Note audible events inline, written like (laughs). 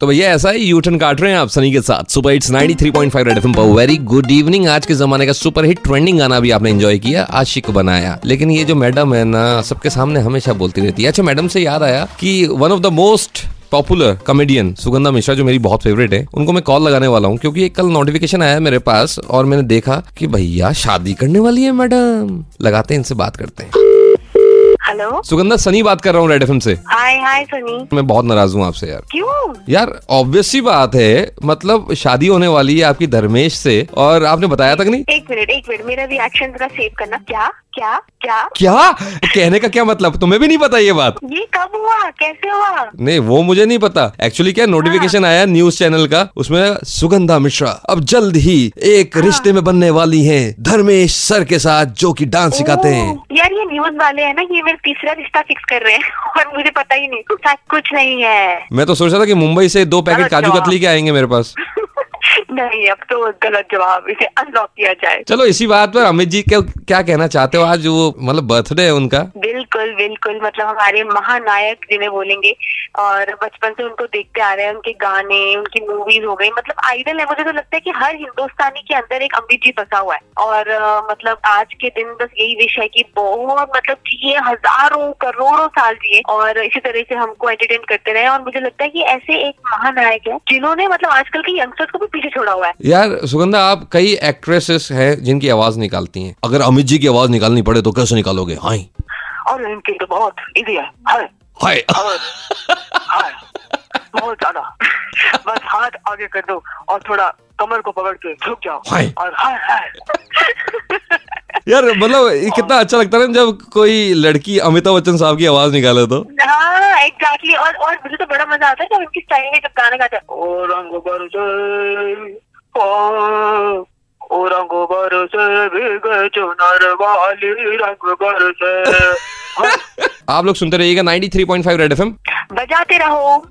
तो भैया ऐसा ही यूटर्न काट रहे हैं आप सनी के साथ। सुपर हिट्स 93.5 रेड एफएम पर। वेरी गुड इवनिंग आज के जमाने का सुपर हिट ट्रेंडिंग गाना भी आपने एंजॉय किया, आशिक बनाया। लेकिन ये जो मैडम है ना, सबके सामने हमेशा बोलती रहती है। अच्छा मैडम से याद आया कि one of the most popular comedian Sugandha Mishra, जो मेरी बहुत फेवरेट है, उनको मैं कॉल लगाने वाला हूँ, क्योंकि एक कल नोटिफिकेशन आया मेरे पास और मैंने देखा कि भैया शादी करने वाली है मैडम लगाते हैं इनसे बात करते हैं। हेलो। सुगंधा सनी बात कर रहा हूँ रेड एफएम से। हाय हाय सनी। मैं बहुत नाराज़ हूँ आपसे यार। क्यों? यार ऑब्वियसली बात है मतलब शादी होने वाली है आपकी धर्मेश से और आपने बताया था कि नहीं? एक मिनट एक मिनट मेरा रिएक्शन जरा सेव करना। क्या? क्या? क्या? क्या? कहने का क्या मतलब? तुम्हें भी नहीं पता ये बात? ये कब हुआ? कैसे हुआ? नहीं वो मुझे नहीं पता। एक्चुअली क्या नोटिफिकेशन हाँ। आया न्यूज़ चैनल का? उसमें सुगंधा मिश्रा अब जल्द ही एक हाँ। रिश्ते में बनने वाली हैं धर्मेश सर के साथ जो कि डांस सिखाते हैं। यार ये न्यूज़ वाले है ना ये मेरा तीसरा रिश्ता फिक्स कर रहे हैं। (laughs) और मुझे पता ही नहीं कुछ नहीं है। मैं तो सोच रहा था की मुंबई से दो पैकेट काजू कतली के आएँगे मेरे पास। (laughs) नहीं, अब तो गलत जवाब, इसे अनलॉक किया जाए। चलो, इसी बात पर अमित जी, क्या क्या कहना चाहते हो आज वो मतलब बर्थडे है उनका? बिल्कुल बिल्कुल। मतलब हमारे महानायक जिन्हें बोलेंगे और बचपन से उनको देखते आ रहे हैं उनके गाने उनकी मूवीज़ हो गई। मतलब आइडल है मुझे तो लगता है कि हर हिंदुस्तानी के अंदर एक अमित जी फंसा हुआ है। और मतलब आज के दिन बस यही विषय है कि बहुत मतलब जिए हज़ारों करोड़ों साल जिए और इसी तरह से हमको एंटरटेन करते रहे। और मुझे लगता है की ऐसे एक महानायक है जिन्होंने मतलब आजकल के यंगस्टर्स को भी पीछे छोड़ा हुआ है। यार सुगंधा आप कई एक्ट्रेसेस हैं जिनकी आवाज़ निकालती हैं। अगर अमित जी की आवाज़ निकालनी पड़े तो कैसे निकालोगे? हाय। और इनकी तो बहुत इजी है। हाय। हाय। हाय। बहुत ज़्यादा। बस हाथ आगे कर दो और थोड़ा कमर को पकड़ के झुक जाओ। हाय। और हाय हाय। यार मतलब ये कितना अच्छा लगता है ना जब कोई लड़की अमिताभ बच्चन साहब की आवाज़ निकाले तो। हाँ एग्जैक्टली और और मुझे तो बड़ा मज़ा आता है जब उनकी स्टाइल में जब गाना गाता है ओ रंग बरसे रंग बरसे भीगे चुनर वाली रंग बरसे। (laughs) आप लोग सुनते रहिएगा 93.5 रेड एफएम। बजाते रहो।